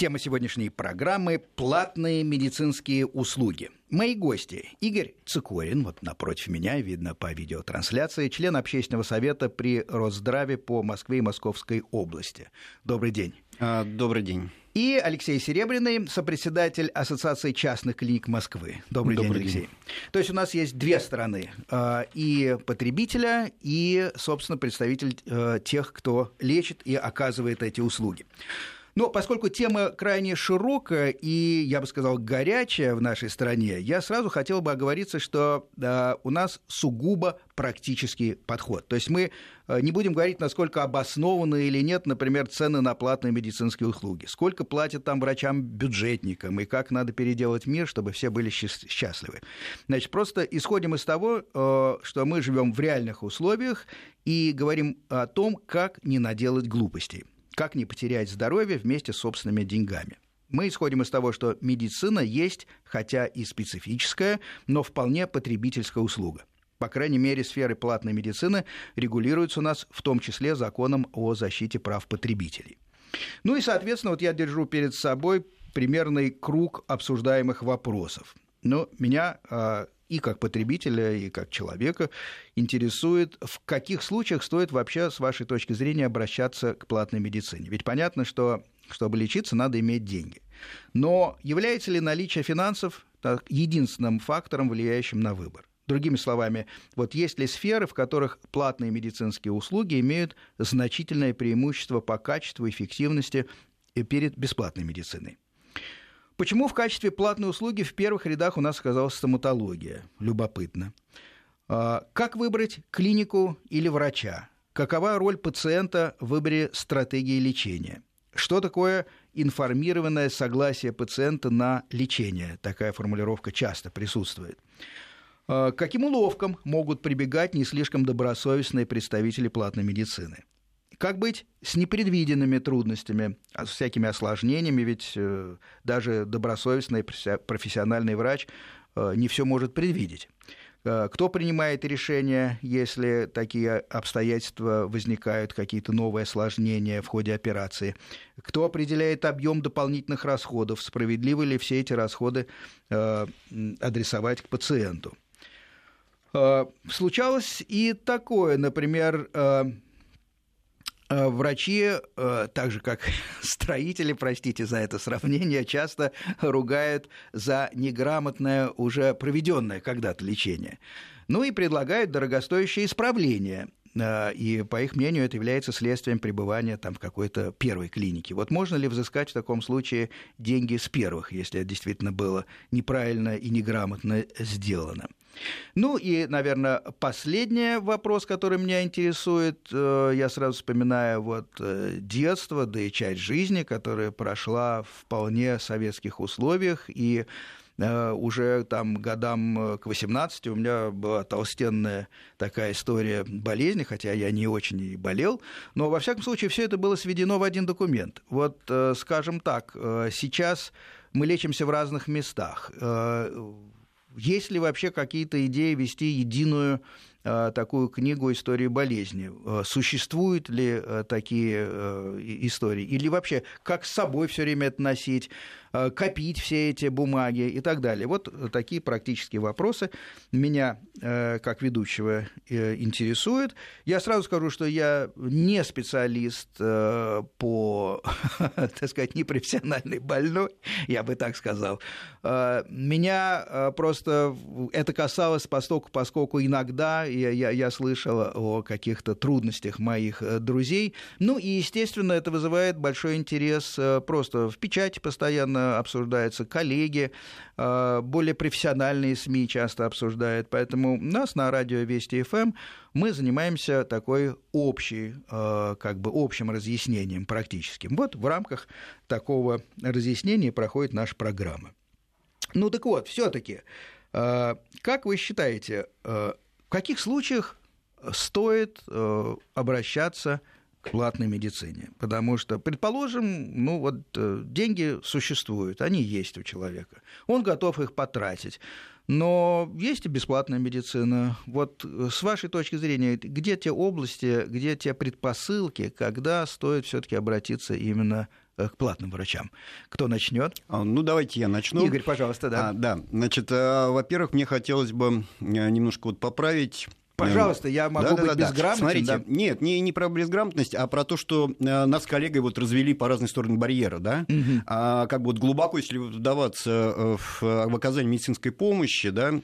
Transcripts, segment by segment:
Тема сегодняшней программы – платные медицинские услуги. Мои гости – Игорь Цикорин, вот напротив меня, видно по видеотрансляции, член общественного совета при Росздраве по Москве и Московской области. Добрый день. А, добрый день. И Алексей Серебряный, сопредседатель Ассоциации частных клиник Москвы. Добрый, Добрый день, Алексей. День. То есть у нас есть две стороны. А, и потребителя, и, собственно, представитель э, тех, кто лечит и оказывает эти услуги. Но поскольку тема крайне широкая и, я бы сказал, горячая в нашей стране, я сразу хотел бы оговориться, что э, у нас сугубо практический подход. То есть мы э, не будем говорить, насколько обоснованы или нет, например, цены на платные медицинские услуги, сколько платят там врачам-бюджетникам и как надо переделать мир, чтобы все были счастливы. Значит, просто исходим из того, э, что мы живем в реальных условиях и говорим о том, как не наделать глупостей как не потерять здоровье вместе с собственными деньгами. Мы исходим из того, что медицина есть, хотя и специфическая, но вполне потребительская услуга. По крайней мере, сферы платной медицины регулируются у нас в том числе законом о защите прав потребителей. Ну и, соответственно, вот я держу перед собой примерный круг обсуждаемых вопросов. Но меня а, и как потребителя, и как человека интересует, в каких случаях стоит вообще, с вашей точки зрения, обращаться к платной медицине. Ведь понятно, что чтобы лечиться, надо иметь деньги. Но является ли наличие финансов так, единственным фактором, влияющим на выбор? Другими словами, вот есть ли сферы, в которых платные медицинские услуги имеют значительное преимущество по качеству и эффективности перед бесплатной медициной? Почему в качестве платной услуги в первых рядах у нас оказалась стоматология? Любопытно. А, как выбрать клинику или врача? Какова роль пациента в выборе стратегии лечения? Что такое информированное согласие пациента на лечение? Такая формулировка часто присутствует. А, каким уловкам могут прибегать не слишком добросовестные представители платной медицины? Как быть с непредвиденными трудностями, а с всякими осложнениями, ведь э, даже добросовестный профессиональный врач э, не все может предвидеть. Э, кто принимает решения, если такие обстоятельства возникают, какие-то новые осложнения в ходе операции? Кто определяет объем дополнительных расходов? Справедливо ли все эти расходы адресовать к пациенту? Случалось и такое, например, врачи, э, так же как строители, простите за это сравнение, часто ругают за неграмотное уже проведенное когда-то лечение. Ну и предлагают дорогостоящее исправление э, и, по их мнению, это является следствием пребывания там, в какой-то первой клинике. Вот можно ли взыскать в таком случае деньги с первых, если это действительно было неправильно и неграмотно сделано? Ну и, наверное, последний вопрос, который меня интересует, э, я сразу вспоминаю вот э, детство, да и часть жизни, которая прошла в вполне советских условиях, и э, уже там годам к 18 у меня была толстенная такая история болезни, хотя я не очень и болел, но во всяком случае все это было сведено в один документ. Вот, скажем так, сейчас мы лечимся в разных местах есть ли вообще какие-то идеи вести единую Э, такую книгу истории болезни. Э, существуют ли э, такие истории? Или вообще, как с собой все время это носить, копить все эти бумаги и так далее? Вот такие практические вопросы меня, как ведущего, интересуют. Я сразу скажу, что я не специалист по, так сказать, непрофессиональный больной, я бы так сказал. Меня просто это касалось поскольку, поскольку иногда я, я, я слышал о каких-то трудностях моих э, друзей. Ну и, естественно, это вызывает большой интерес э, просто в печати постоянно обсуждается, коллеги, э, более профессиональные СМИ часто обсуждают. Поэтому нас на радио Вести ФМ эм мы занимаемся такой общей, как бы общим разъяснением практическим. Вот в рамках такого разъяснения проходит наша программа. Ну так вот, все-таки, как вы считаете, в каких случаях э, стоит э, обращаться к платной медицине. Потому что, предположим, ну вот э, деньги существуют, они есть у человека. Он готов их потратить. Но есть и бесплатная медицина. Вот с вашей точки зрения, где те области, где те предпосылки, когда стоит все-таки обратиться именно к платным врачам. Кто начнет? А, ну, давайте я начну. Игорь, пожалуйста, да. А, да, значит, во-первых, мне хотелось бы немножко вот поправить Пожалуйста, я могу да, быть да, безграмотным. Смотрите, да? нет, не, не про безграмотность, а про то, что э, нас с коллегой вот развели по разные стороны барьера, да, угу. а, как бы вот глубоко, если вдаваться э, в, в оказание медицинской помощи, да,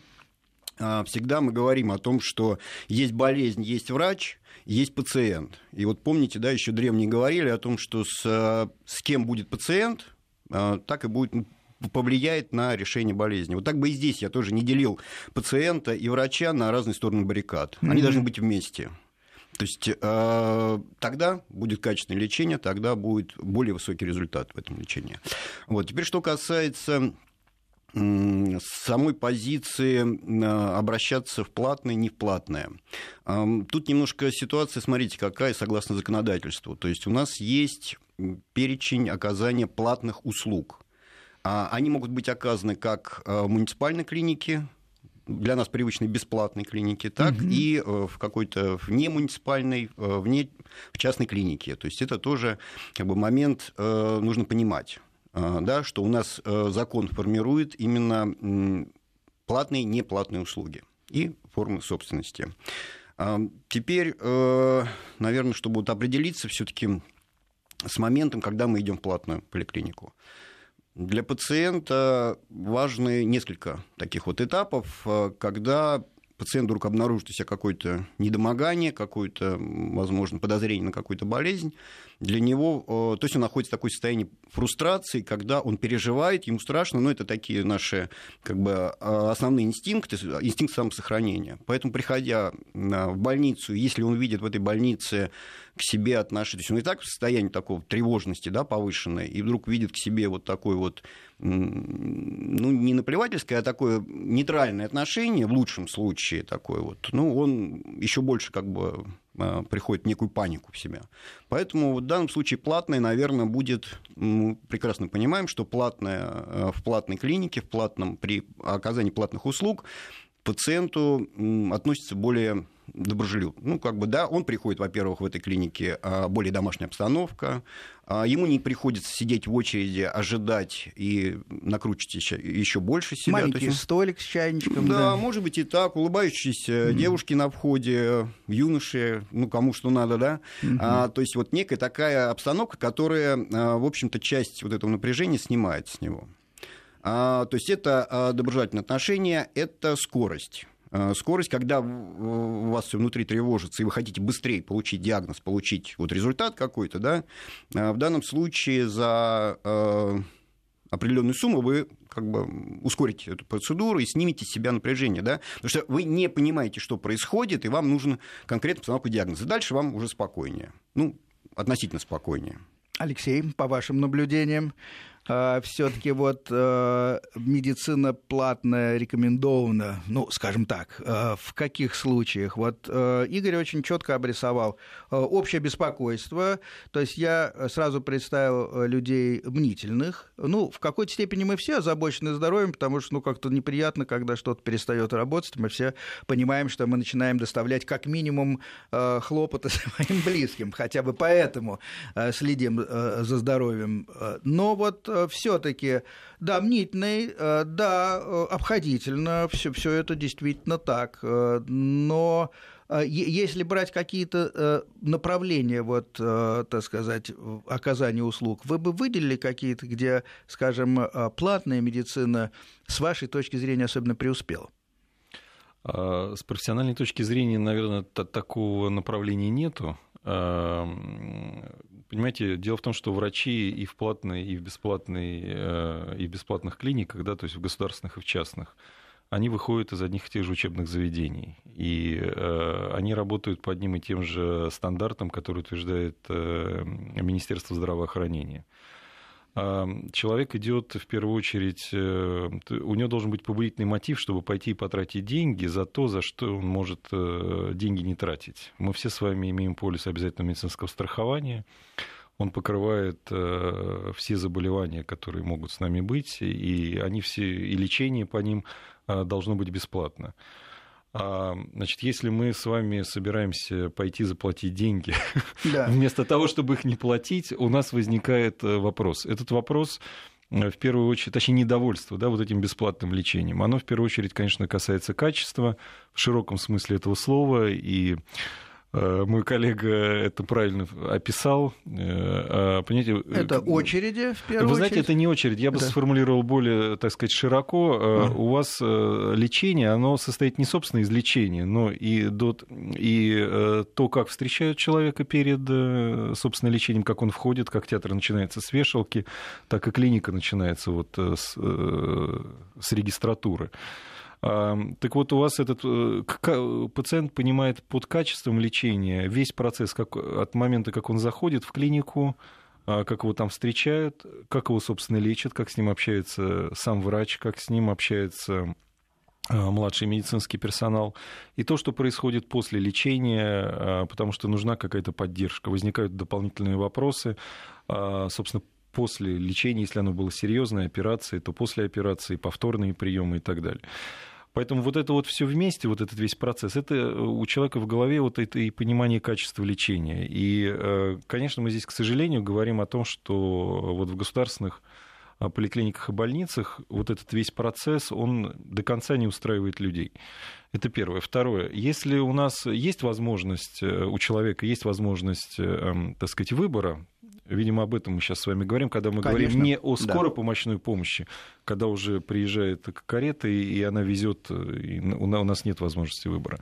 а, всегда мы говорим о том, что есть болезнь, есть врач, есть пациент. И вот помните, да, еще древние говорили о том, что с, э, с кем будет пациент, так и будет повлияет на решение болезни. Вот так бы и здесь я тоже не делил пациента и врача на разные стороны баррикад. Они mm-hmm. должны быть вместе. То есть э, тогда будет качественное лечение, тогда будет более высокий результат в этом лечении. Вот. Теперь, что касается самой позиции обращаться в платное, не в платное. Тут немножко ситуация, смотрите, какая, согласно законодательству. То есть у нас есть перечень оказания платных услуг. А, они могут быть оказаны как э, в муниципальной клинике, для нас привычной бесплатной клинике, так угу. и э, в какой-то вне муниципальной, э, вне в частной клинике. То есть это тоже как бы, момент нужно понимать, да, что у нас закон формирует именно платные и неплатные услуги и формы собственности. Теперь, наверное, чтобы вот определиться все-таки с моментом, когда мы идем в платную поликлинику. Для пациента важны несколько таких вот этапов, э, когда пациент вдруг обнаружит у себя какое-то недомогание, какое-то, возможно, подозрение на какую-то болезнь, для него, э, то есть он находится в такой состоянии фрустрации, когда он переживает, ему страшно, но это такие наши как бы, э, основные инстинкты, инстинкт самосохранения. Поэтому, приходя в больницу, если он видит в этой больнице к себе отношение, то есть он и так в состоянии такого тревожности да, повышенной, и вдруг видит к себе вот такой вот ну, не наплевательское, а такое нейтральное отношение, в лучшем случае такое вот, ну, он еще больше как бы а, приходит в некую панику в себя. Поэтому в данном случае платное, наверное, будет, мы прекрасно понимаем, что платное а, в платной клинике, в платном, при оказании платных услуг пациенту относится более доброжелюбно. Ну, как бы, да, он приходит, во-первых, в этой клинике а, более домашняя обстановка, а, ему не приходится сидеть в очереди, ожидать и накручивать еще, еще больше себя. Маленький есть, столик с чайничком. Да, да, может быть и так, улыбающиеся mm-hmm. девушки на входе, юноши, ну, кому что надо, да. Mm-hmm. А, то есть вот некая такая обстановка, которая, а, в общем-то, часть вот этого напряжения снимает с него. А, то есть это доброжелательное отношение, это скорость. Э, скорость, когда у вас все внутри тревожится, и вы хотите быстрее получить диагноз, получить вот результат какой-то, да, э, в данном случае за э, определенную сумму вы как бы ускорите эту процедуру и снимете с себя напряжение, да, потому что вы не понимаете, что происходит, и вам нужен конкретно постановку диагноза. Дальше вам уже спокойнее, ну, относительно спокойнее. Алексей, по вашим наблюдениям, все-таки вот э, медицина платная рекомендована, ну, скажем так, э, в каких случаях? Вот э, Игорь очень четко обрисовал общее беспокойство, то есть я сразу представил людей мнительных, ну, в какой-то степени мы все озабочены здоровьем, потому что, ну, как-то неприятно, когда что-то перестает работать, мы все понимаем, что мы начинаем доставлять как минимум хлопоты своим близким, хотя бы поэтому следим за здоровьем. Но вот все-таки, да, мнительный, э, да, э, обходительно, все, все это действительно так, но если брать какие-то направления, вот, так сказать, оказания услуг, вы бы выделили какие-то, где, скажем, платная медицина, с вашей точки зрения, особенно преуспела? А, с профессиональной точки зрения, наверное, такого направления нету понимаете, дело в том, что врачи и в платной, и в бесплатной, э, и в бесплатных клиниках, да, то есть в государственных и в частных, они выходят из одних и тех же учебных заведений. И э, они работают по одним и тем же стандартам, которые утверждает э, Министерство здравоохранения человек идет в первую очередь, э, у него должен быть побудительный мотив, чтобы пойти и потратить деньги за то, за что он может э, деньги не тратить. Мы все с вами имеем полис обязательного медицинского страхования. Он покрывает э, все заболевания, которые могут с нами быть, и они все, и лечение по ним должно быть бесплатно. А, значит, если мы с вами собираемся пойти заплатить деньги, да. вместо того, чтобы их не платить, у нас возникает э, вопрос. Этот вопрос э, в первую очередь, точнее, недовольство да, вот этим бесплатным лечением. Оно в первую очередь, конечно, касается качества в широком смысле этого слова и мой коллега это правильно описал. Э, а, понимаете, э, это очереди, в первую Вы знаете, очередь? это не очередь. Я бы да. сформулировал более, так сказать, широко. А. У вас лечение, оно состоит не собственно из лечения, но и, до, и то, как встречают человека перед, собственно, лечением, как он входит, как театр начинается с вешалки, так и клиника начинается вот с, с регистратуры. Так вот, у вас этот э, пациент понимает под качеством лечения весь процесс как, от момента, как он заходит в клинику, а, как его там встречают, как его, собственно, лечат, как с ним общается сам врач, как с ним общается а, младший медицинский персонал, и то, что происходит после лечения, а, потому что нужна какая-то поддержка, возникают дополнительные вопросы, собственно, после лечения, если оно было серьезной операции, то после операции повторные приемы и так далее. Поэтому вот это вот все вместе, вот этот весь процесс, это э, у человека в голове вот это и понимание качества лечения. И, э, конечно, мы здесь, к сожалению, говорим о том, что вот в государственных э, поликлиниках и больницах вот этот весь процесс, он до конца не устраивает людей. Это первое. Второе. Если у нас есть возможность, у человека есть возможность, так сказать, выбора, Видимо, об этом мы сейчас с вами говорим, когда мы Конечно. говорим не о скорой да. помощной помощи, когда уже приезжает карета, и она везет, и у нас нет возможности выбора,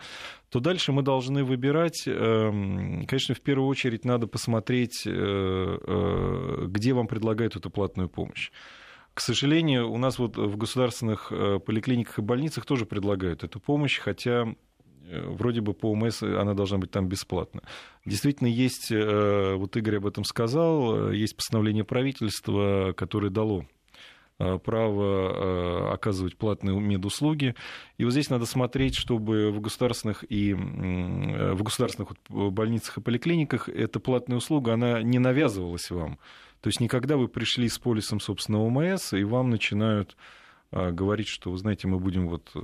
то дальше мы должны выбирать. Эм, конечно, в первую очередь надо посмотреть, э, э, где вам предлагают эту платную помощь. К сожалению, у нас вот в государственных э, поликлиниках и больницах тоже предлагают эту помощь, хотя Э, вроде бы по ОМС она должна быть там бесплатна. Действительно, есть, э, вот Игорь об этом сказал, э, есть постановление правительства, которое дало право оказывать платные медуслуги. И вот здесь надо смотреть, чтобы в государственных и в государственных больницах и поликлиниках эта платная услуга, она не навязывалась вам. То есть никогда вы пришли с полисом собственного ОМС, и вам начинают говорить, что, вы знаете, мы будем вот, э,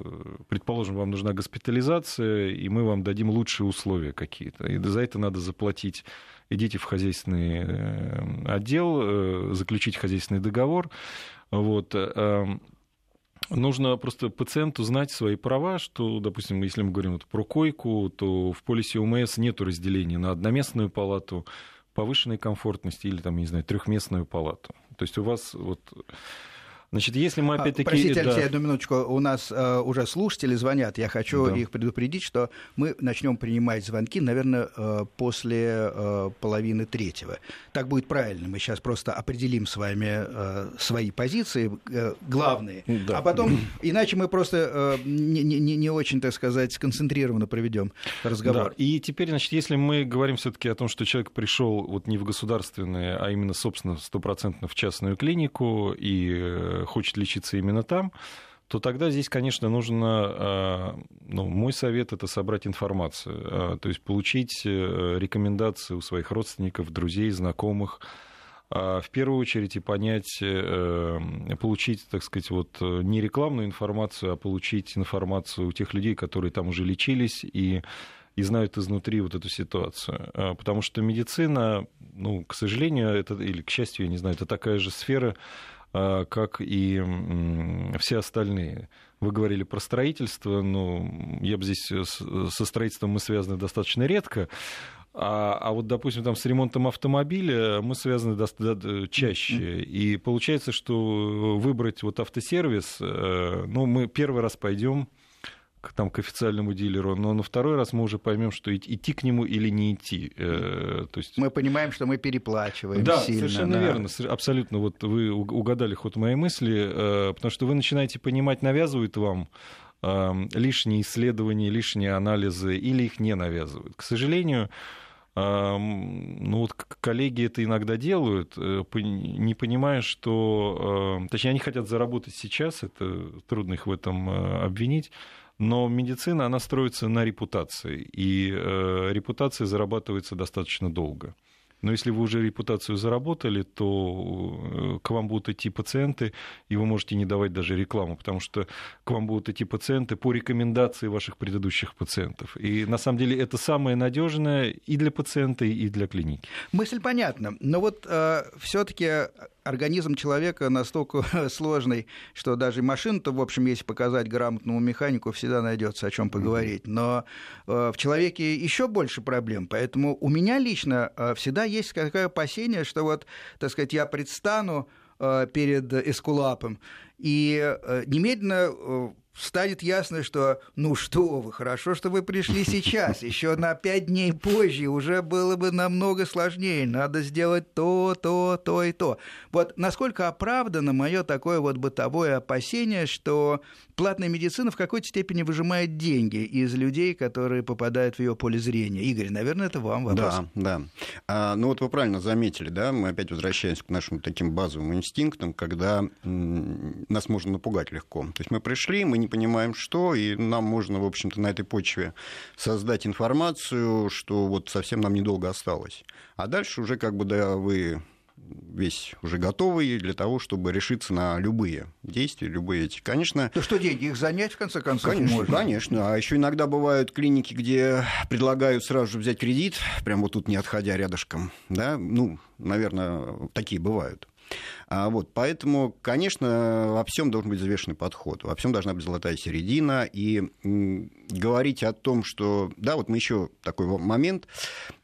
предположим, вам нужна госпитализация, и мы вам дадим лучшие условия какие-то. И за это надо заплатить. Идите в хозяйственный э, отдел, э, заключить хозяйственный договор. Вот. Нужно просто пациенту знать свои права, что, допустим, если мы говорим вот про койку, то в полисе УМС нет разделения на одноместную палату, повышенной комфортности или, там, не знаю, трехместную палату. То есть у вас вот Значит, если мы а, опять-таки... Простите, Алексей, да. одну минуточку. У нас э, уже слушатели звонят. Я хочу да. их предупредить, что мы начнем принимать звонки, наверное, э, после э, половины третьего. Так будет правильно. Мы сейчас просто определим с вами э, свои позиции э, главные. Да. А потом, иначе мы просто э, не, не, не очень, так сказать, сконцентрированно проведем разговор. Да. И теперь, значит, если мы говорим все-таки о том, что человек пришел вот не в государственное, а именно, собственно, стопроцентно в частную клинику и э, хочет лечиться именно там, то тогда здесь, конечно, нужно, э, ну, мой совет это собрать информацию, э, то есть получить э, рекомендации у своих родственников, друзей, знакомых, в первую очередь и понять, получить, так сказать, вот не рекламную информацию, а получить информацию у тех людей, которые там уже лечились и и знают изнутри вот эту ситуацию. Потому что медицина, ну, к сожалению, это, или к счастью, я не знаю, это такая же сфера, как и все остальные. Вы говорили про строительство, но я бы здесь э, со строительством мы связаны достаточно редко. А, а вот, допустим, там с ремонтом автомобиля мы связаны до, до, чаще. И получается, что выбрать вот автосервис, э, ну, мы первый раз пойдем к, там, к официальному дилеру, но на второй раз мы уже поймем, что идти к нему или не идти. Э, то есть... Мы понимаем, что мы переплачиваем да, сильно. Совершенно да, верно, абсолютно. Вот вы угадали ход моей мысли, э, потому что вы начинаете понимать, навязывают вам э, лишние исследования, лишние анализы или их не навязывают. К сожалению, ну вот коллеги это иногда делают, не понимая, что... Точнее, они хотят заработать сейчас, это трудно их в этом обвинить, но медицина, она строится на репутации, и э, репутация зарабатывается достаточно долго. Но если вы уже репутацию заработали, то к вам будут идти пациенты, и вы можете не давать даже рекламу, потому что к вам будут идти пациенты по рекомендации ваших предыдущих пациентов. И на самом деле это самое надежное и для пациента, и для клиники. Мысль понятна. Но вот э, все-таки организм человека настолько сложный, что даже машину-то, в общем, если показать грамотному механику, всегда найдется о чем поговорить. Но э, в человеке еще больше проблем. Поэтому у меня лично э, всегда есть какое опасение, что вот, так сказать, я предстану э, перед эскулапом, и немедленно станет ясно, что ну что вы, хорошо, что вы пришли сейчас, еще на пять дней позже уже было бы намного сложнее, надо сделать то, то, то и то. Вот насколько оправдано мое такое вот бытовое опасение, что платная медицина в какой-то степени выжимает деньги из людей, которые попадают в ее поле зрения. Игорь, наверное, это вам вопрос. Да, да. А, ну вот вы правильно заметили, да, мы опять возвращаемся к нашим таким базовым инстинктам, когда м- нас можно напугать легко. То есть мы пришли, мы не понимаем, что, и нам можно, в общем-то, на этой почве создать информацию, что вот совсем нам недолго осталось. А дальше уже как бы, да, вы весь уже готовый для того, чтобы решиться на любые действия, любые эти. Конечно... То что деньги их занять, в конце концов, Конечно, можно? конечно. А еще иногда бывают клиники, где предлагают сразу же взять кредит, прямо вот тут не отходя рядышком. Да? Ну, наверное, такие бывают. А вот, поэтому, конечно, во всем должен быть взвешенный подход, во всем должна быть золотая середина. И говорить о том, что... Да, вот мы еще такой момент,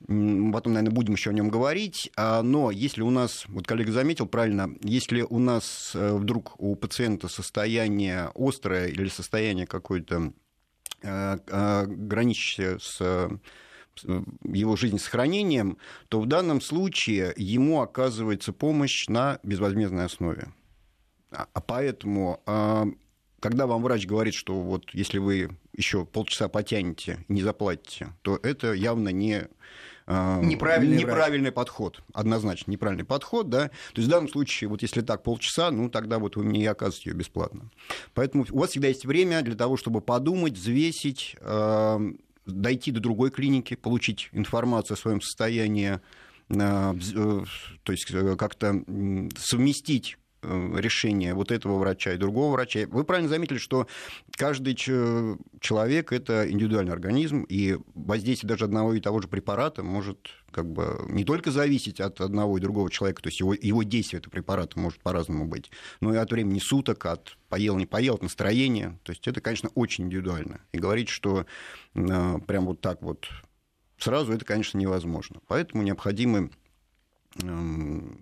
потом, наверное, будем еще о нем говорить, а, но если у нас, вот коллега заметил правильно, если у нас э, вдруг у пациента состояние острое или состояние какое-то э, э, граничащее с его жизнь сохранением, то в данном случае ему оказывается помощь на безвозмездной основе. А, а поэтому, а, когда вам врач говорит, что вот если вы еще полчаса потянете и не заплатите, то это явно не а, неправильный, неправильный подход, однозначно неправильный подход, да. То есть в данном случае, вот если так полчаса, ну тогда вот вы мне и оказываете ее бесплатно. Поэтому у вас всегда есть время для того, чтобы подумать, взвесить, дойти до другой клиники, получить информацию о своем состоянии, э, э, то есть э, как-то совместить решение вот этого врача и другого врача. Вы правильно заметили, что каждый человек – это индивидуальный организм, и воздействие даже одного и того же препарата может как бы не только зависеть от одного и другого человека, то есть его, его действие этого препарата может по-разному быть, но и от времени суток, от поел, не поел, от настроения. То есть это, конечно, очень индивидуально. И говорить, что э, прям вот так вот сразу, это, конечно, невозможно. Поэтому необходимы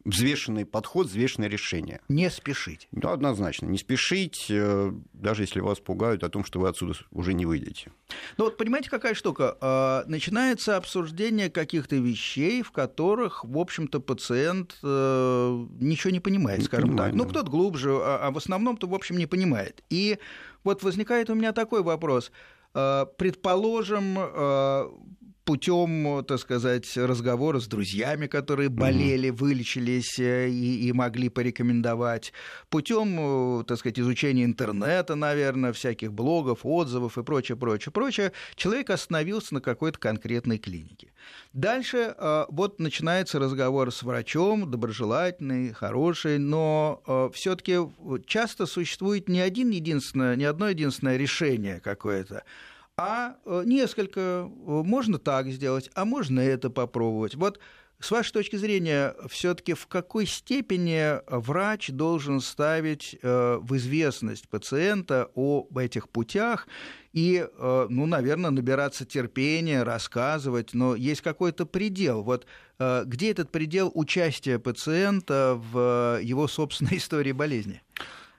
взвешенный подход, взвешенное решение. Не спешить. Да, однозначно. Не спешить, э, даже если вас пугают о том, что вы отсюда уже не выйдете. Ну вот понимаете, какая штука? А, начинается обсуждение каких-то вещей, в которых, в общем-то, пациент э, ничего не понимает, не скажем понимаю, так. Ну, кто-то глубже, а, а в основном-то, в общем, не понимает. И вот возникает у меня такой вопрос. Э, предположим, путем, так сказать, разговора с друзьями, которые болели, вылечились э, и, и могли порекомендовать, путем, э, так сказать, изучения интернета, наверное, всяких блогов, отзывов и прочее, прочее, прочее, человек остановился на какой-то конкретной клинике. Дальше э, вот начинается разговор с врачом, доброжелательный, хороший, но все-таки часто существует не один единственное, не одно единственное решение какое-то а э, несколько. Э, можно так сделать, а можно это попробовать. Вот с вашей точки зрения, все-таки в какой степени врач должен ставить э, в известность пациента об этих путях и, ну, наверное, набираться терпения, рассказывать, но есть какой-то предел. Вот где этот предел участия пациента в его собственной истории болезни?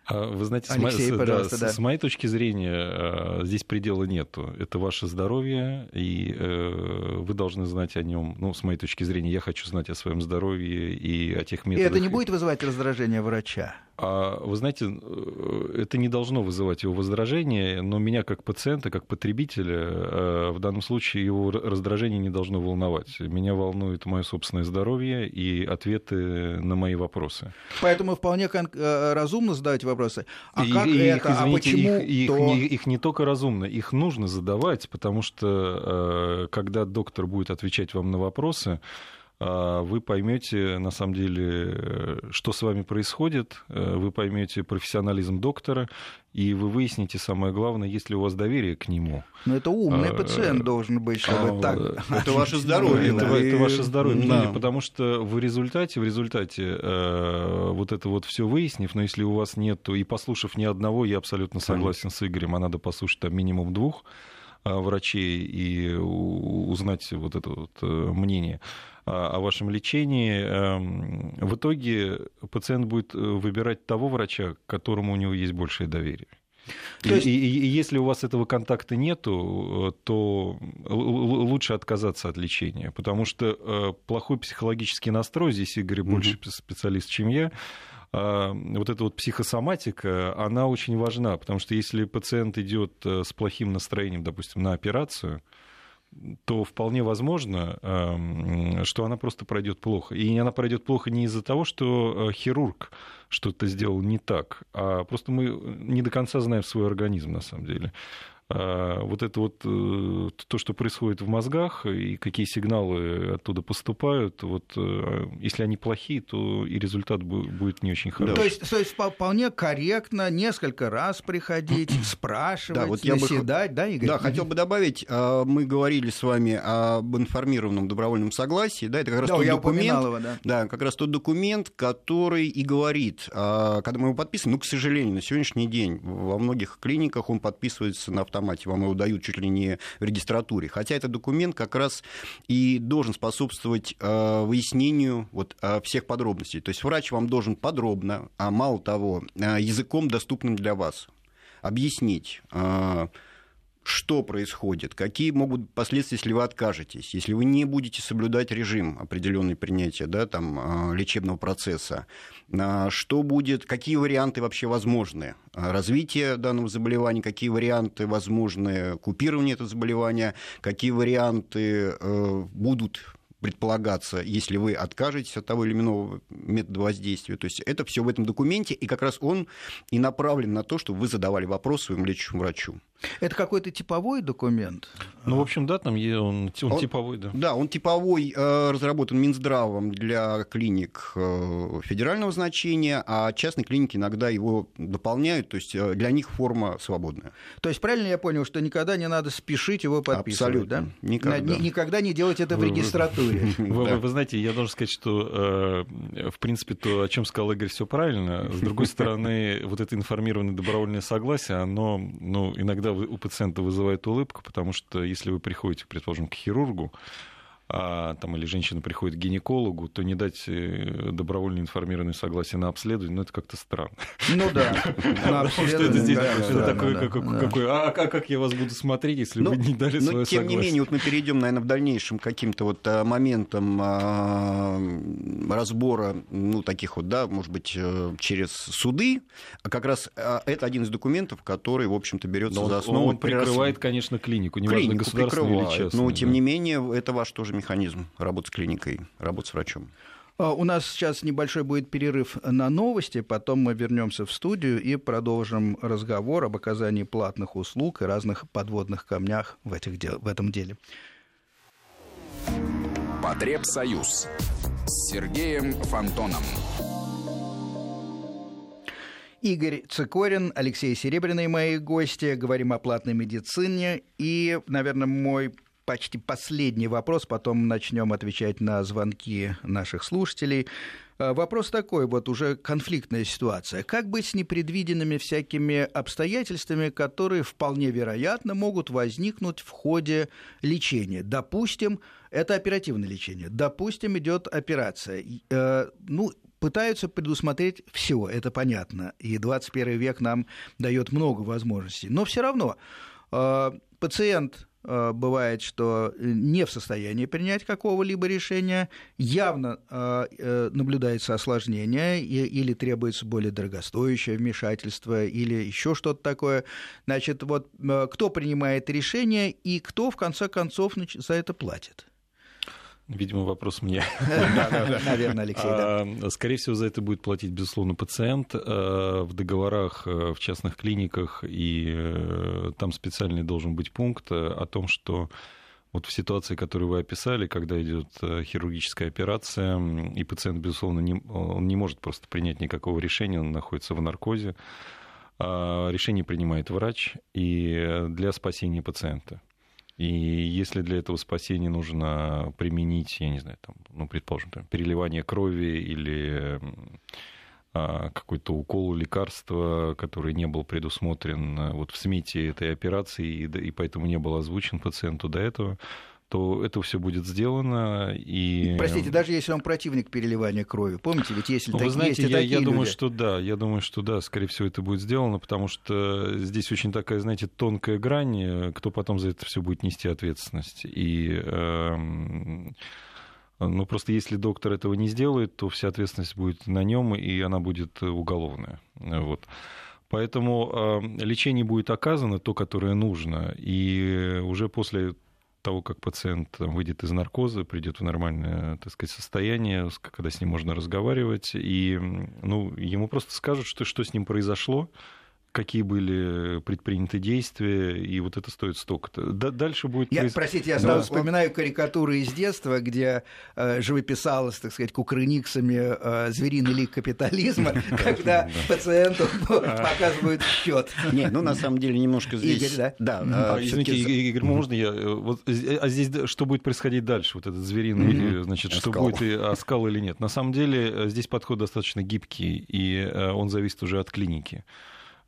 А вы знаете, Алексей, с, да, да. с моей точки зрения, э, здесь предела нету. Это ваше здоровье, и э, вы должны знать о нем. Ну, с моей точки зрения, я хочу знать о своем здоровье и о тех методах. И это не будет вызывать раздражение врача? А, вы знаете, э, это не должно вызывать его возражение, но меня как пациента, как потребителя, в данном случае его раздражение не должно волновать. Меня волнует мое собственное здоровье и ответы на мои вопросы. Поэтому вполне разумно задать вопрос вопросы. А и, как и это? Их, а извините, а почему их, то... их, их не только разумно, их нужно задавать, потому что э, когда доктор будет отвечать вам на вопросы, вы поймете, на самом деле, что с вами происходит, э, вы поймете профессионализм доктора, и вы выясните, самое главное, есть ли у вас доверие к нему. Но это умный а, пациент должен быть, чтобы а, так... Это ваше здоровье. Это, да. это ваше здоровье. Да. Потому что в результате, в результате э, вот это вот все выяснив, но если у вас нету, и послушав ни одного, я абсолютно согласен с Игорем, а надо послушать там минимум двух а, врачей и узнать вот это вот э, мнение о вашем лечении, эм, в итоге пациент будет э, выбирать того врача, к которому у него есть большее доверие. То есть... и, и, и если у вас этого контакта нету, э, то лучше отказаться от лечения, потому что э, плохой психологический настрой, здесь Игорь больше угу. специалист, чем я, вот эта вот психосоматика, она очень важна, потому что если пациент идет с плохим настроением, допустим, на операцию, то вполне возможно, эм, что она просто пройдет плохо. И она пройдет плохо не из-за того, что э, хирург что-то сделал не так, а просто мы не до конца знаем свой организм на самом деле. А, вот это вот э, то, что происходит в мозгах и какие сигналы оттуда поступают, вот э, если они плохие, то и результат будет не очень хороший. То есть, то есть вполне корректно несколько раз приходить, спрашивать, да, вот наседать, бы, да, Игорь? Да, хотел бы добавить, а, мы говорили с вами об информированном добровольном согласии, да, это как раз да, тот документ, его, да. да, как раз тот документ, который и говорит, а, когда мы его подписываем, ну, к сожалению, на сегодняшний день во многих клиниках он подписывается на автомате, вам его дают чуть ли не в регистратуре. Хотя этот документ как раз и должен способствовать э, выяснению вот, э, всех подробностей. То есть врач вам должен подробно, а мало того, э, языком, доступным для вас, объяснить что происходит, какие могут последствия, если вы откажетесь, если вы не будете соблюдать режим определенный принятия да, там, а, лечебного процесса, а, что будет, какие варианты вообще возможны а, развития данного заболевания, какие варианты возможны купирования этого заболевания, какие варианты э, будут предполагаться, если вы откажетесь от того или иного метода воздействия. То есть это все в этом документе, и как раз он и направлен на то, чтобы вы задавали вопрос своему лечащему врачу. Это какой-то типовой документ? Ну, в общем, да, там он, он, он типовой, да. Да, он типовой, э, разработан Минздравом для клиник э, федерального значения, а частные клиники иногда его дополняют, то есть э, для них форма свободная. То есть правильно я понял, что никогда не надо спешить его подписывать, Абсолютно. да? Никогда. Никогда не делать это в регистратуре. Вы, вы знаете, я должен сказать, что, в принципе, то, о чем сказал Игорь, все правильно. С другой стороны, вот это информированное добровольное согласие, оно ну, иногда у пациента вызывает улыбку, потому что если вы приходите, предположим, к хирургу, а, там, или женщина приходит к гинекологу, то не дать э, добровольно информированное согласие на обследование, ну, это как-то странно. Ну да. Что это здесь такое, какой, а как я вас буду смотреть, если вы не дали свое согласие? Тем не менее, вот мы перейдем, наверное, в дальнейшем каким-то вот э, моментом а, разбора, ну, таких вот, да, может быть, э, через суды. А как раз это один из документов, который, в общем-то, берется за основу. Он прикрывает, конечно, клинику, неважно, государственную или частную. Но, тем не менее, это ваш тоже механизм работы с клиникой, работы с врачом. А, у нас сейчас небольшой будет перерыв на новости, потом мы вернемся в студию и продолжим разговор об оказании платных услуг и разных подводных камнях в, этих дел, в этом деле. Потребсоюз с Сергеем Фонтоном. Игорь Цикорин, Алексей Серебряный, мои гости. Говорим о платной медицине. И, наверное, мой почти последний вопрос, потом начнем отвечать на звонки наших слушателей. А, вопрос такой, вот уже конфликтная ситуация. Как быть с непредвиденными всякими обстоятельствами, которые вполне вероятно могут возникнуть в ходе лечения? Допустим, это оперативное лечение. Допустим, идет операция. Э, ну, пытаются предусмотреть все, это понятно. И 21 век нам дает много возможностей. Но все равно э, пациент бывает, что не в состоянии принять какого-либо решения, явно э, э, наблюдается осложнение или требуется более дорогостоящее вмешательство или еще что-то такое. Значит, вот кто принимает решение и кто в конце концов за это платит? Видимо, вопрос мне. Наверное, Алексей. А, скорее всего, за это будет платить, безусловно, пациент. А, в договорах э, в частных клиниках, и э, там специальный должен быть пункт о том, что вот в ситуации, которую вы описали, когда идет э, хирургическая операция, и пациент, безусловно, не, он не может просто принять никакого решения, он находится в наркозе, а решение принимает врач и для спасения пациента. И если для этого спасения нужно применить, я не знаю, там, ну, предположим, там, переливание крови или а, какой-то укол лекарства, который не был предусмотрен э, вот в смете этой операции и, и поэтому не был озвучен пациенту до этого, то это все будет сделано. И... Простите, даже если он противник переливания крови, помните, ведь если ну, так, Вы знаете, есть я, такие я люди... думаю, что да, я думаю, что да, скорее всего, это будет сделано, потому что здесь очень такая, знаете, тонкая грань, э, кто потом за это все будет нести ответственность. И э, ну, просто если доктор этого не сделает, то вся ответственность будет на нем, и она будет уголовная. Вот. Поэтому э, лечение будет оказано, то, которое нужно, и уже после того, как пациент выйдет из наркоза, придет в нормальное так сказать, состояние, когда с ним можно разговаривать, и ну, ему просто скажут, что, что с ним произошло, какие были предприняты действия, и вот это стоит столько-то. Дальше будет... Я, простите, я сразу да. вспоминаю карикатуры из детства, где э, живописалось, так сказать, кукрыниксами э, звериный лик капитализма, когда пациенту показывают счет. Не, ну на самом деле немножко здесь... Игорь, да? Да. А, извините, Игорь, можно я... Вот, а здесь что будет происходить дальше? Вот этот звериный, значит, что будет, оскал или нет? На самом деле э, здесь подход достаточно гибкий, и он зависит уже от клиники.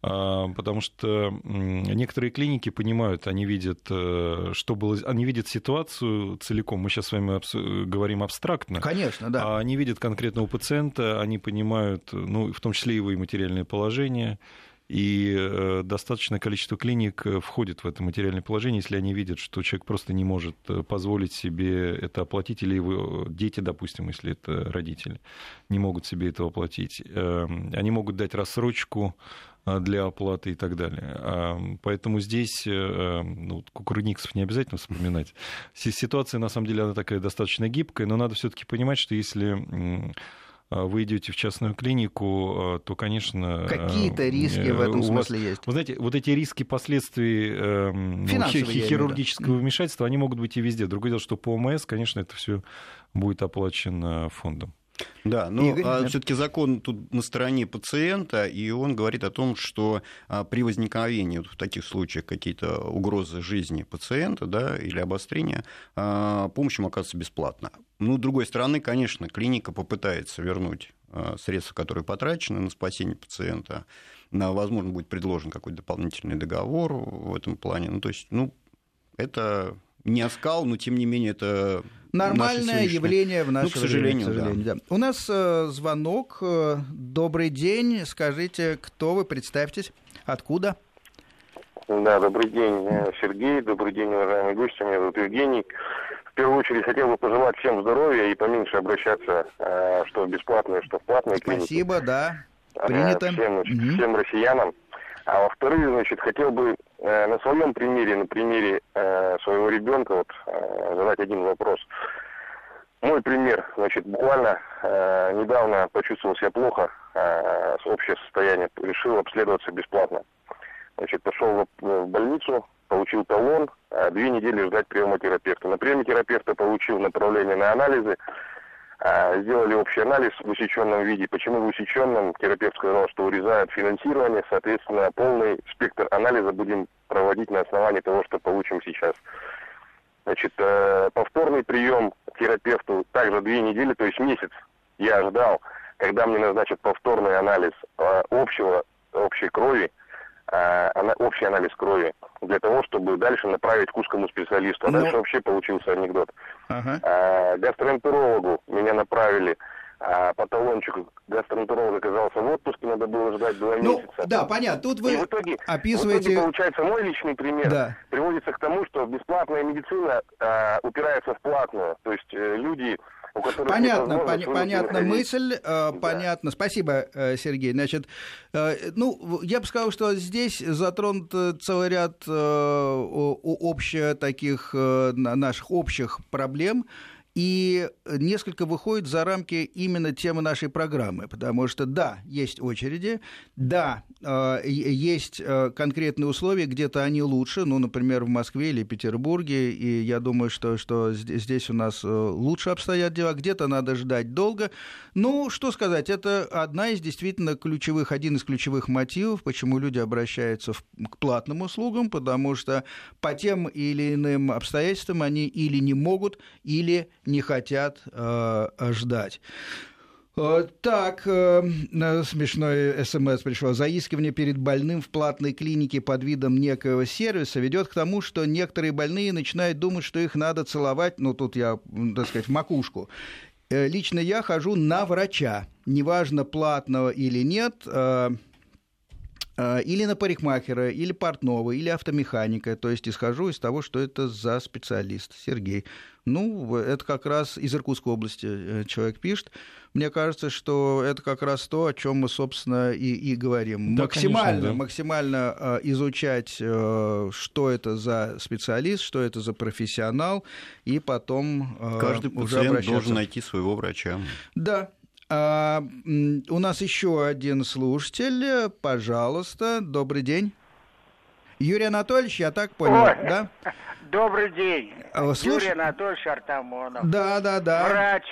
А, потому что некоторые клиники понимают, они видят, э, что было, они видят ситуацию целиком. Мы сейчас с вами говорим абстрактно. Конечно, да. А они видят конкретного пациента, они понимают, ну, в том числе его и материальное положение. И э, достаточное количество клиник э, входит в это материальное положение, если они видят, что человек просто не может позволить себе это оплатить, или его дети, допустим, если это родители, не могут себе это оплатить. Эм, они могут дать рассрочку для оплаты и так далее. А, поэтому здесь э, ну, кукурниксов не обязательно вспоминать. Ситуация, на самом деле, она такая достаточно гибкая, но надо все-таки понимать, что если а, вы идете в частную клинику, то, конечно... Какие-то риски в этом смысле вас, есть. Вы знаете, вот эти риски последствий эм, ну, хирургического вмешательства, они могут быть и везде. Другое дело, что по ОМС, конечно, это все будет оплачено фондом. Да, но а, все-таки закон тут на стороне пациента, и он говорит о том, что а, при возникновении вот в таких случаях какие-то угрозы жизни пациента да, или обострения, а, помощь ему оказывается бесплатно. Ну, с другой стороны, конечно, клиника попытается вернуть а, средства, которые потрачены на спасение пациента. На, возможно, будет предложен какой-то дополнительный договор в этом плане. Ну, то есть, ну, это не оскал, но тем не менее это Нормальное явление в наше ну, к сожалению, время, к сожалению да. Да. У нас э, звонок. Э, добрый день. Скажите, кто вы, представьтесь, откуда? Да, добрый день, э, Сергей. Добрый день, уважаемые гости. Меня зовут Евгений. В первую очередь хотел бы пожелать всем здоровья и поменьше обращаться, э, что в бесплатные, что в платные клиники. Спасибо, да. Принято. Всем, угу. всем россиянам. А во-вторых, значит, хотел бы э, на своем примере, на примере э, своего ребенка вот э, задать один вопрос. Мой пример, значит, буквально э, недавно почувствовал себя плохо, э, общее состояние, решил обследоваться бесплатно. Значит, пошел в, в больницу, получил талон, э, две недели ждать приема терапевта. На приеме терапевта получил направление на анализы, сделали общий анализ в усеченном виде. Почему в усеченном? Терапевт сказал, что урезают финансирование, соответственно, полный спектр анализа будем проводить на основании того, что получим сейчас. Значит, э, повторный прием терапевту также две недели, то есть месяц я ждал, когда мне назначат повторный анализ э, общего, общей крови, общий анализ крови для того, чтобы дальше направить к узкому специалисту. А Но... Ну. дальше вообще получился анекдот. Ага. А, гастроэнтерологу меня направили а по талончику гастроэнтеролог оказался в отпуске, надо было ждать два ну, месяца. Да, понятно. Тут вы и в итоге, описываете... В итоге, получается, мой личный пример да. приводится к тому, что бесплатная медицина а, упирается в платную. То есть э, люди Понятно, пон- понятна мысль, э, да. понятно. Спасибо, э, Сергей. Значит, э, ну, я бы сказал, что здесь затронут целый ряд э, обще таких наших общих проблем. И несколько выходит за рамки именно темы нашей программы, потому что да, есть очереди, да, э, есть э, конкретные условия, где-то они лучше, ну, например, в Москве или Петербурге, и я думаю, что, что здесь у нас э, лучше обстоят дела, где-то надо ждать долго. Ну, что сказать, это одна из действительно ключевых, один из ключевых мотивов, почему люди обращаются к платным услугам, потому что по тем или иным обстоятельствам они или не могут, или не хотят э, ждать. Э, так, э, смешной смс пришел. Заискивание перед больным в платной клинике под видом некоего сервиса ведет к тому, что некоторые больные начинают думать, что их надо целовать, ну тут я, так сказать, в макушку. Э, лично я хожу на врача, неважно платного или нет, или на парикмахера, или портного, или автомеханика. То есть исхожу из того, что это за специалист. Сергей. Ну, это как раз из Иркутской области э, человек пишет. Мне кажется, что это как раз то, о чем мы, собственно, и, и говорим. Да, максимально, конечно, да. максимально э, изучать, э, что это за специалист, что это за профессионал, и потом Каждый уже пациент обращаться. должен найти своего врача. Да, а, у нас еще один слушатель. Пожалуйста, добрый день. Юрий Анатольевич, я так понял, Ой. да? Добрый день. А, слуш... Юрий Анатольевич Артамонов. Да, да, да. Врач.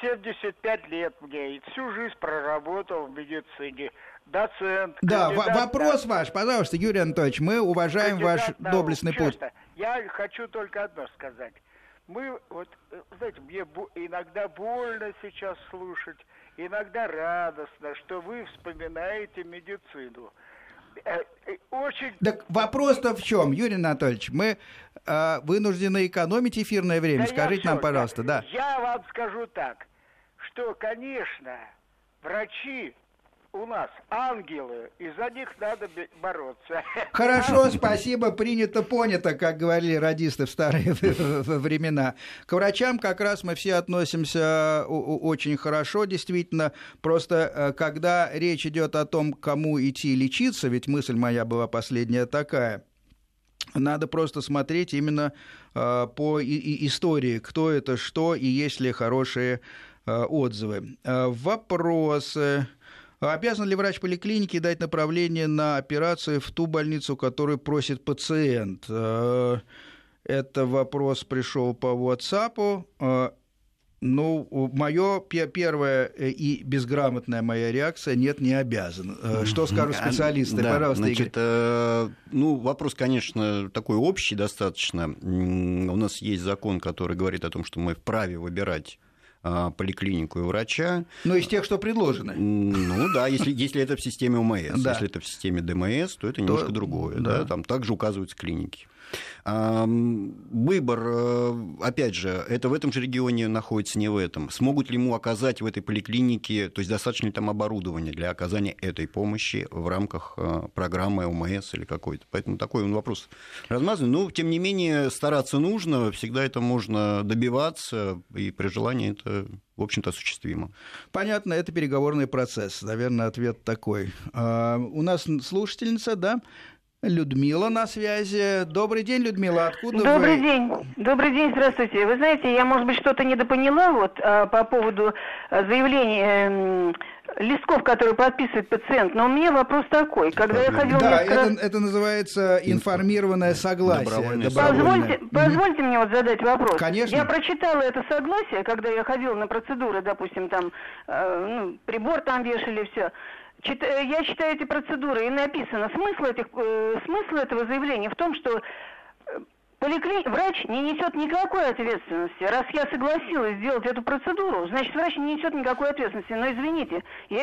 75 лет мне. И всю жизнь проработал в медицине. Доцент. Да, вопрос ваш, пожалуйста, Юрий Анатольевич. Мы уважаем ваш доблестный путь. Я хочу только одно сказать. Мы, вот, знаете, мне иногда больно сейчас слушать, иногда радостно, что вы вспоминаете медицину. Э, э, очень... Так вопрос-то в чем, Юрий Анатольевич? Мы э, вынуждены экономить эфирное время. Да Скажите нам, пожалуйста, да. Я вам скажу так, что, конечно, врачи у нас ангелы, и за них надо бороться. Хорошо, спасибо, принято, понято, как говорили радисты в старые времена. К врачам как раз мы все относимся очень хорошо, действительно. Просто э, когда речь идет о том, кому идти лечиться, ведь мысль моя была последняя такая, надо просто смотреть именно э, по истории, кто это, что и есть ли хорошие э, отзывы. Вопросы. Обязан ли врач поликлиники дать направление на операцию в ту больницу, которую просит пациент? Э, это вопрос пришел по WhatsApp. Э, ну, мое первое э, и безграмотная моя реакция нет, не обязан. Что скажут а, специалисты? Да, Пожалуйста, значит, Игорь. Ну, вопрос, конечно, такой общий достаточно. У нас есть закон, который говорит о том, что мы вправе выбирать а, поликлинику и врача. Ну, из тех, что предложены. Ну да, если, если это в системе ОМС. Да. Если это в системе ДМС, то это немножко то, другое. Да. Да? Там также указываются клиники. Выбор, э, опять же, это в этом же регионе находится, не в этом. Смогут ли ему оказать в этой поликлинике, то есть достаточно ли там оборудования для оказания этой помощи в рамках э, программы ОМС или какой-то. Поэтому такой он вопрос размазанный. Но, тем не менее, стараться нужно, всегда это можно добиваться, и при желании это в общем-то, осуществимо. Понятно, это переговорный процесс. Наверное, ответ такой. А, у нас слушательница, да, Людмила на связи. Добрый день, Людмила. Откуда Добрый вы? день. Добрый день, здравствуйте. Вы знаете, я, может быть, что-то недопоняла вот а, по поводу а, заявления э, листков, которые подписывает пациент. Но у меня вопрос такой. Когда я ходила да, несколько... это, это называется информированное согласие. Добровольное. Позвольте, mm позвольте мне вот задать вопрос. Конечно. Я прочитала это согласие, когда я ходила на процедуры, допустим, там э, ну, прибор там вешали, все. Э, я читаю эти процедуры, и написано, смысл, этих, э, смысл этого заявления в том, что э, Поликли... Врач не несет никакой ответственности. Раз я согласилась сделать эту процедуру, значит, врач не несет никакой ответственности. Но извините,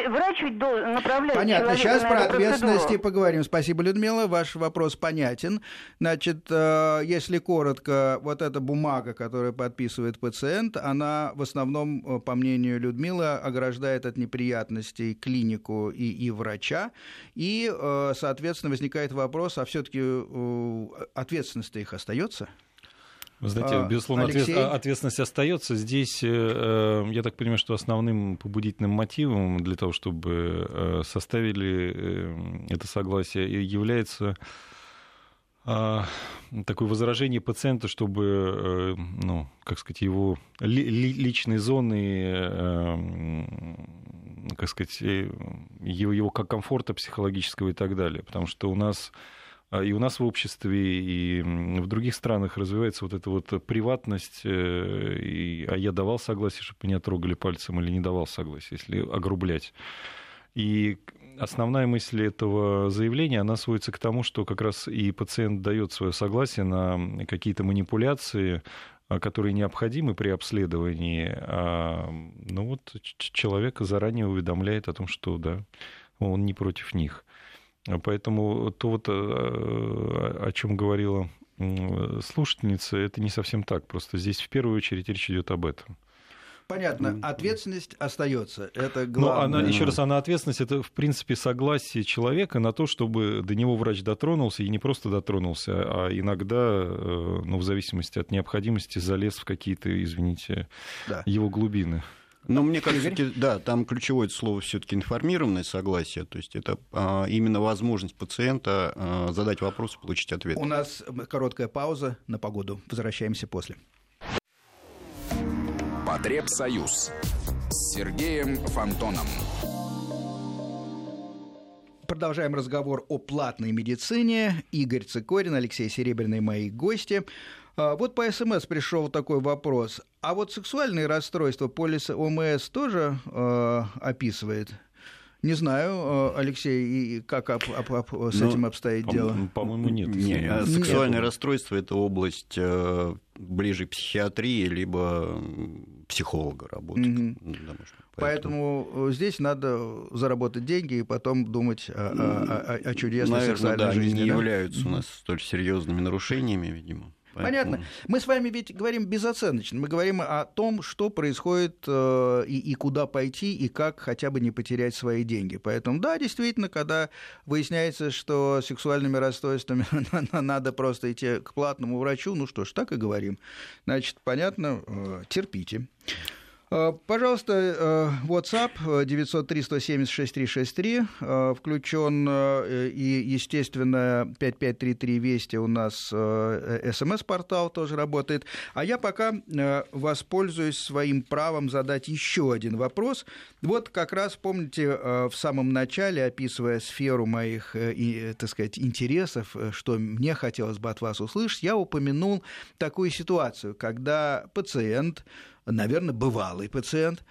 врач ведь должен направлять Понятно, сейчас на про ответственности поговорим. Спасибо, Людмила, ваш вопрос понятен. Значит, э, если коротко, вот эта бумага, которую подписывает пациент, она в основном, э, по мнению Людмилы, ограждает от неприятностей клинику и, и врача. И, э, соответственно, возникает вопрос, а все-таки ответственность их остается? Остается? Вы знаете, а, безусловно, Алексей? ответственность остается. Здесь, э, э, я так понимаю, что основным побудительным мотивом для того, чтобы э, составили это согласие, является а, такое возражение пациента, чтобы, ну, как сказать, его личные зоны, как сказать, его, его комфорта психологического и так далее. Потому что у нас а, и у нас в обществе, и в других странах развивается вот эта вот приватность, и, а я давал согласие, чтобы меня трогали пальцем, или не давал согласие, если огрублять. И основная мысль этого заявления, она сводится к тому, что как раз и пациент дает свое согласие на какие-то манипуляции, а, которые необходимы при обследовании, а, ну вот человек заранее уведомляет о том, что да, он не против них. Поэтому то вот, а, о чем говорила слушательница, это не совсем так. Просто здесь в первую очередь речь идет об этом. Понятно, ответственность остается. Это главное. Но она, еще раз, она ответственность это в принципе согласие человека на то, чтобы до него врач дотронулся и не просто дотронулся, а иногда, э, ну, в зависимости от необходимости, залез в какие-то, извините, да. его глубины. Но мне кажется, да, там ключевое слово все-таки информированное согласие, то есть это а, именно возможность пациента а, задать вопрос и получить ответ. У нас короткая пауза на погоду. Возвращаемся после. Потребсоюз с Сергеем Фонтоном. Продолжаем разговор о платной медицине. Игорь Цикорин, Алексей Серебряный, мои гости. А, вот по СМС пришел такой вопрос. А вот сексуальные расстройства полис ОМС тоже э, описывает? Не знаю, э, Алексей, как об, об, об, с Но, ну, этим обстоит по- дело? По-моему, нет. Не, а сексуальное нет. расстройство – это область э, ближе к психиатрии, либо психолога работы. Mm-hmm. Поэтому... Поэтому э, здесь надо заработать деньги и потом думать о, о, о, о чудесной Наверное, сексуальной да, жизни. Они не да? являются у нас столь серьезными нарушениями, видимо. Понятно. Поэтому... Мы с вами ведь говорим безоценочно. Мы говорим о том, что происходит э, и, и куда пойти, и как хотя бы не потерять свои деньги. Поэтому, да, действительно, когда выясняется, что сексуальными расстройствами надо просто идти к платному врачу, ну что ж, так и говорим. Значит, понятно, э, терпите. Э, пожалуйста, э, WhatsApp 903-170-6363 э, включен и, естественно, 5533 Вести у нас смс-портал тоже работает. А я пока воспользуюсь своим правом задать еще один вопрос. Вот как раз, помните, в самом начале, описывая сферу моих, так сказать, интересов, что мне хотелось бы от вас услышать, я упомянул такую ситуацию, когда пациент наверное, бывалый пациент,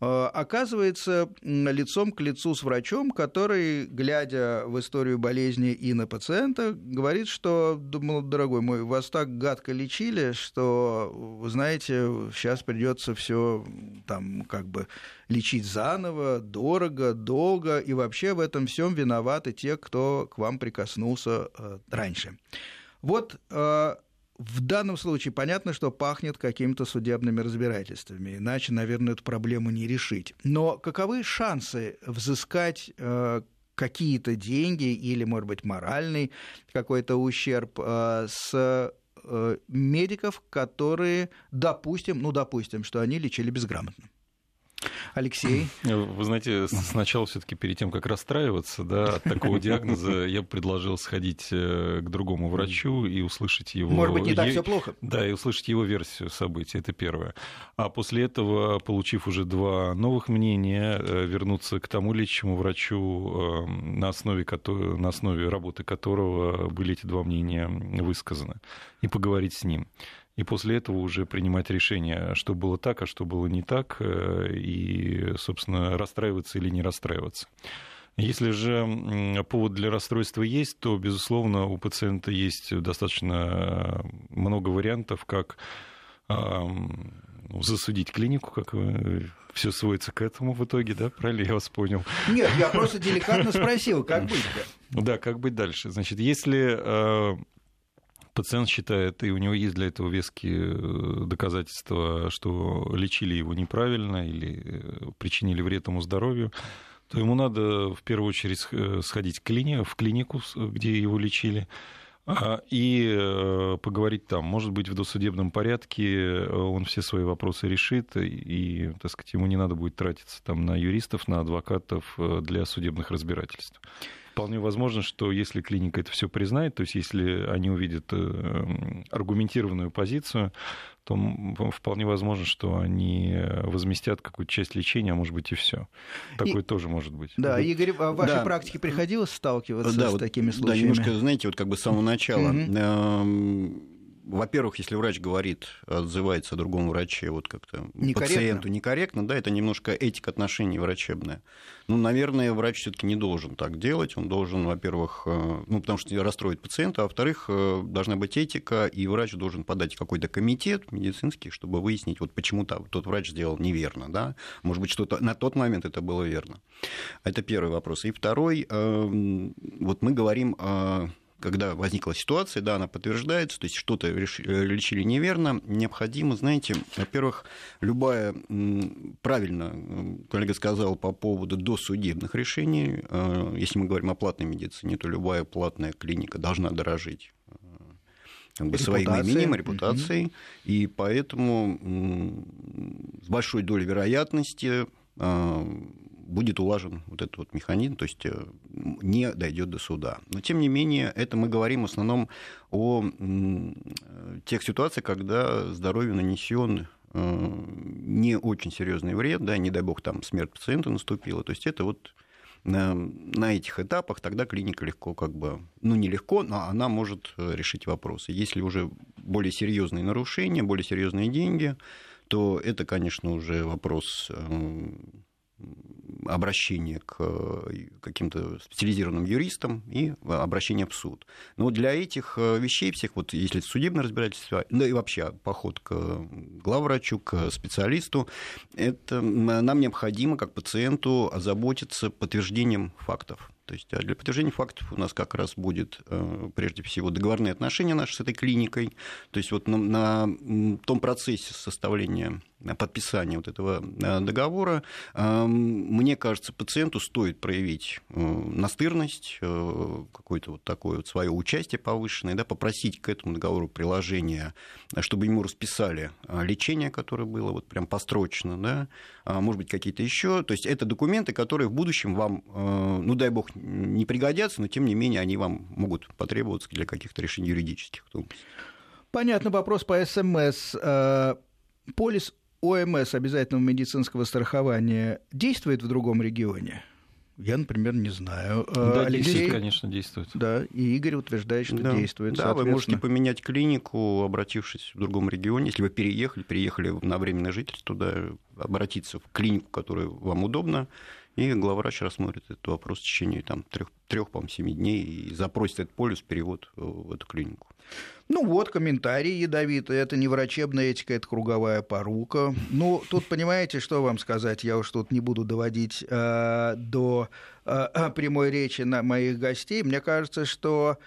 э, оказывается лицом к лицу с врачом, который, глядя в историю болезни и на пациента, говорит, что, думал, дорогой мой, вас так гадко лечили, что, вы знаете, сейчас придется все там как бы лечить заново, дорого, долго, и вообще в этом всем виноваты те, кто к вам прикоснулся э, раньше. Вот э, в данном случае понятно, что пахнет какими-то судебными разбирательствами, иначе, наверное, эту проблему не решить. Но каковы шансы взыскать э, какие-то деньги или, может быть, моральный какой-то ущерб э, с э, медиков, которые, допустим, ну, допустим, что они лечили безграмотно? Алексей? Вы знаете, сначала все таки перед тем, как расстраиваться да, от такого диагноза, я бы предложил сходить э, к другому врачу и услышать его... Может быть, не так все плохо. Да, и услышать его версию событий, это первое. А после этого, получив уже два новых мнения, э, вернуться к тому лечащему врачу, э, на основе, на основе работы которого были эти два мнения высказаны, и поговорить с ним и после этого уже принимать решение, что было так, а что было не так, э, и, собственно, расстраиваться или не расстраиваться. Если же повод для расстройства есть, то, безусловно, у пациента есть достаточно много вариантов, как ну, засудить клинику, как все сводится к этому в итоге, да? Правильно я вас понял? Нет, я просто деликатно спросил, как быть? Да, как быть дальше? Значит, если э, пациент считает, и у него есть для этого веские э, доказательства, что лечили его неправильно или э, причинили вред ему здоровью, то ему надо в первую очередь э, сходить в клинику, где его лечили, а, и поговорить там. Может быть, в досудебном порядке он все свои вопросы решит, и, так сказать, ему не надо будет тратиться там на юристов, на адвокатов для судебных разбирательств. Вполне возможно, что если клиника это все признает, то есть если они увидят э, аргументированную позицию, то вполне возможно, что они возместят какую-то часть лечения, а может быть и все. Такое и, тоже может быть. Да, Игорь, в вашей да. практике приходилось сталкиваться да, с вот, такими случаями? Да, немножко, знаете, вот как бы с самого начала. Mm-hmm во-первых, если врач говорит, отзывается о другом враче, вот как-то пациенту некорректно, да, это немножко этика отношений врачебная. Ну, наверное, врач все-таки не должен так делать. Он должен, во-первых, э, ну, потому что расстроит пациента, а во-вторых, э, должна быть этика, и врач должен подать какой-то комитет медицинский, чтобы выяснить, вот почему тот врач сделал неверно, да. Может быть, что-то на тот момент это было верно. Это первый вопрос. И второй, эм, вот мы говорим когда возникла ситуация, да, она подтверждается, то есть что-то э, лечили неверно, необходимо, знаете, во-первых, любая, правильно коллега сказал по поводу досудебных решений, э, если мы говорим о платной медицине, то любая платная клиника должна дорожить э, как бы, своим именем, репутацией, mm и поэтому с большой долей вероятности будет улажен вот этот вот механизм, то есть э, не дойдет до суда. Но тем не менее, это мы говорим в основном о тех ситуациях, когда здоровью нанесен э, не очень серьезный вред, да, не дай бог там смерть пациента наступила. То есть это вот на, на этих этапах тогда клиника легко как бы, ну не легко, но она может э, решить вопросы. Если уже более серьезные нарушения, более серьезные деньги, то это, конечно, уже вопрос обращение к э, каким-то специализированным юристам и обращение в суд. Но для этих э, вещей всех, вот если судебное разбирательство, да и вообще поход к главврачу, к специалисту, это нам необходимо, как пациенту, озаботиться подтверждением фактов. То есть а для подтверждения фактов у нас как раз будет э, прежде всего договорные отношения наши с этой клиникой. То есть вот на, на том процессе составления подписания вот этого э, договора, э, мне кажется, пациенту стоит проявить э, настырность, какое-то вот такое вот свое участие повышенное, да, попросить к этому договору приложение, чтобы ему расписали лечение, которое было вот прям построчно, да, а, может быть, какие-то еще. То есть это документы, которые в будущем вам, ну дай бог, не пригодятся, но тем не менее они вам могут потребоваться для каких-то решений юридических. Понятно, вопрос по СМС. Полис ОМС обязательного медицинского страхования действует в другом регионе? Я, например, не знаю. Да, Алексей, действует, конечно, действует. Да, и Игорь утверждает, что да. действует. Да, вы можете поменять клинику, обратившись в другом регионе. Если вы переехали, переехали на временное жительство, туда, обратиться в клинику, которая вам удобна, и главврач рассмотрит этот вопрос в течение там, трех, трех по-моему, семи дней и запросит этот полюс перевод в эту клинику. Ну вот, комментарий ядовитый. Это не врачебная этика, это круговая порука. Ну, тут, понимаете, что вам сказать? Я уж тут не буду доводить э, до э, прямой речи на моих гостей. Мне кажется, что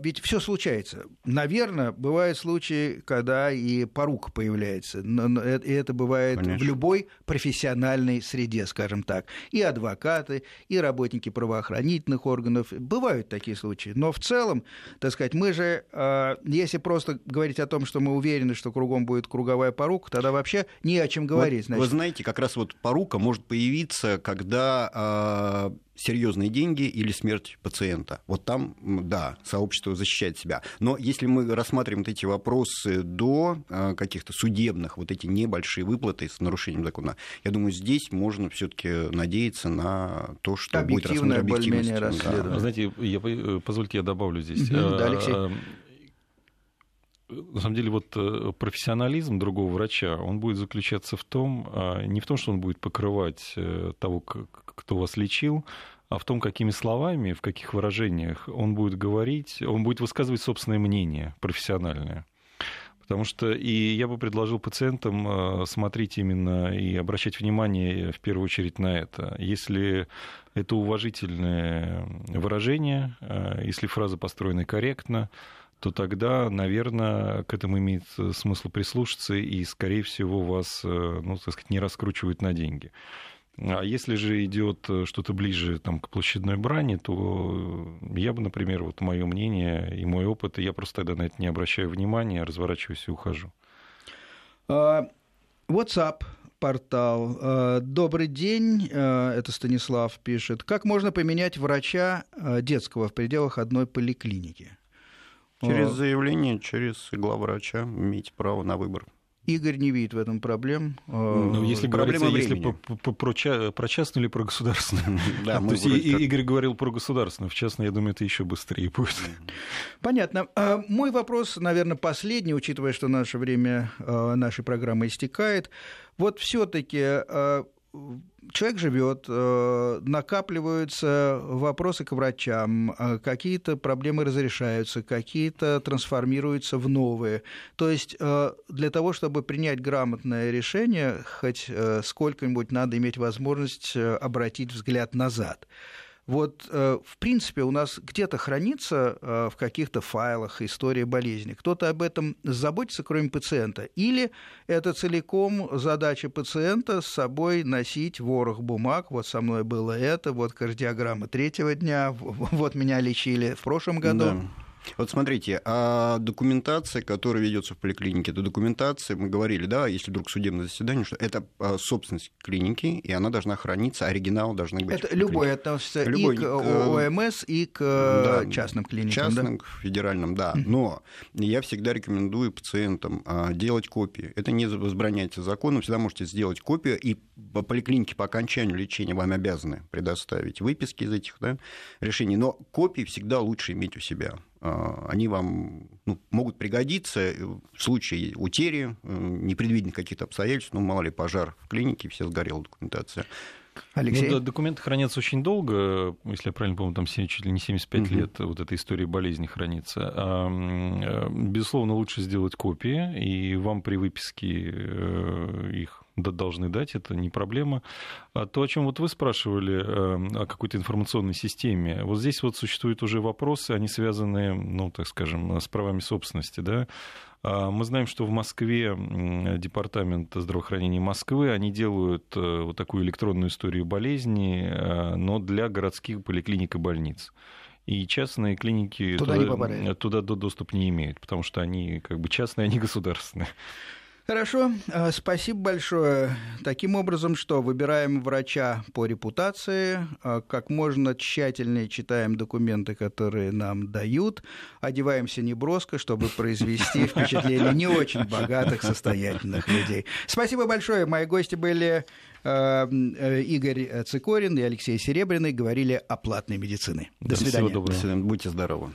ведь все случается. Наверное, бывают случаи, когда и порука появляется. Э, и это бывает Конечно. в любой профессиональной среде, скажем так. И адвокаты, и работники правоохранительных органов. Бывают такие случаи. Но в целом, так сказать, мы же, а, если просто говорить о том, что мы уверены, что кругом будет круговая порука, тогда вообще не о чем говорить. Вот, Вы знаете, как раз вот порука может появиться, когда а, серьезные деньги или смерть пациента. Вот там, да, сообщество защищает себя. Но если мы рассматриваем вот эти вопросы до а, каких-то судебных, вот эти небольшие выплаты с нарушением закона, я думаю, здесь можно все-таки надеяться на то, что будет рассмотрено объективность. Да. Знаете, я, э, позвольте, я добавлю здесь. Да, Алексей э, на самом деле вот э, профессионализм другого врача, он будет заключаться в том, а, не в том, что он будет покрывать того, кто вас лечил, а в том, какими словами, в каких выражениях он будет говорить, он будет высказывать собственное мнение профессиональное. Потому что и я бы предложил пациентам э, смотреть именно и обращать внимание в первую очередь на это. Если это уважительное выражение, э, если фраза построена корректно, то тогда, наверное, к этому имеет смысл прислушаться, и, скорее всего, вас, э, ну, так сказать, не раскручивают на деньги. А если же идет э, что-то ближе там, к площадной брани, то я бы, например, вот мое мнение и мой опыт, я просто тогда на это не обращаю внимания, разворачиваюсь и ухожу. А, WhatsApp портал. Э, Добрый день, э, это Станислав пишет. Как можно поменять врача э, детского в пределах одной поликлиники? Через заявление, через главврача имеете право на выбор. Игорь не видит в этом проблем. Ну, если говорится, если про, про частную или про государственную. Да, То есть Игорь говорил про государственную, в частной, я думаю, это еще быстрее будет. Понятно. А, мой вопрос, наверное, последний, учитывая, что наше время нашей программы истекает. Вот все-таки человек живет, э, накапливаются вопросы к врачам, э, какие-то проблемы разрешаются, какие-то трансформируются в новые. То есть э, для того, чтобы принять грамотное решение, хоть сколько-нибудь надо иметь возможность обратить взгляд назад. Вот, э, в принципе, у нас где-то хранится э, в каких-то файлах история болезни. Кто-то об этом заботится, кроме пациента. Или это целиком задача пациента с собой носить ворох бумаг. Вот со мной было это, вот кардиограмма третьего дня, вот меня лечили в прошлом году. Да. Вот смотрите, а документация, которая ведется в поликлинике, это документация, мы говорили, да, если вдруг судебное заседание, что это а, собственность клиники, и она должна храниться, оригинал должны быть. Это любой относится любой, и к ОМС, и к да, частным клиникам. Частным, да? федеральным, да. Но я всегда рекомендую пациентам а, делать копии. Это не возбраняется законом, всегда можете сделать копию, и по поликлинике по окончанию лечения вам обязаны предоставить выписки из этих да, решений. Но копии всегда лучше иметь у себя. А, они вам ну, могут пригодиться в случае утери, э, непредвиденных каких-то обстоятельств, ну, мало ли, пожар в клинике, все сгорела документация. Алексей? Ну, да, документы хранятся очень долго, если я правильно помню, там чуть ли не 75 угу. лет вот эта история болезни хранится. А, э, безусловно, лучше сделать копии, и вам при выписке э, их должны дать, это не проблема. А то, о чем вот вы спрашивали, э, о какой-то информационной системе, вот здесь вот существуют уже вопросы, они связаны, ну, так скажем, с правами собственности, да, а мы знаем, что в Москве департамент здравоохранения Москвы, они делают э, вот такую электронную историю болезни, э, но для городских поликлиник и больниц. И частные клиники туда, туда, туда доступ не имеют, потому что они как бы частные, они государственные. Хорошо, а, спасибо большое. Таким образом, что выбираем врача по репутации, а, как можно тщательнее читаем документы, которые нам дают, одеваемся неброско, чтобы произвести впечатление не очень богатых, состоятельных людей. Спасибо большое. Мои гости были а, э, Игорь Цикорин и Алексей Серебряный. Говорили о платной медицине. До свидания. Всего доброго. Будьте здоровы.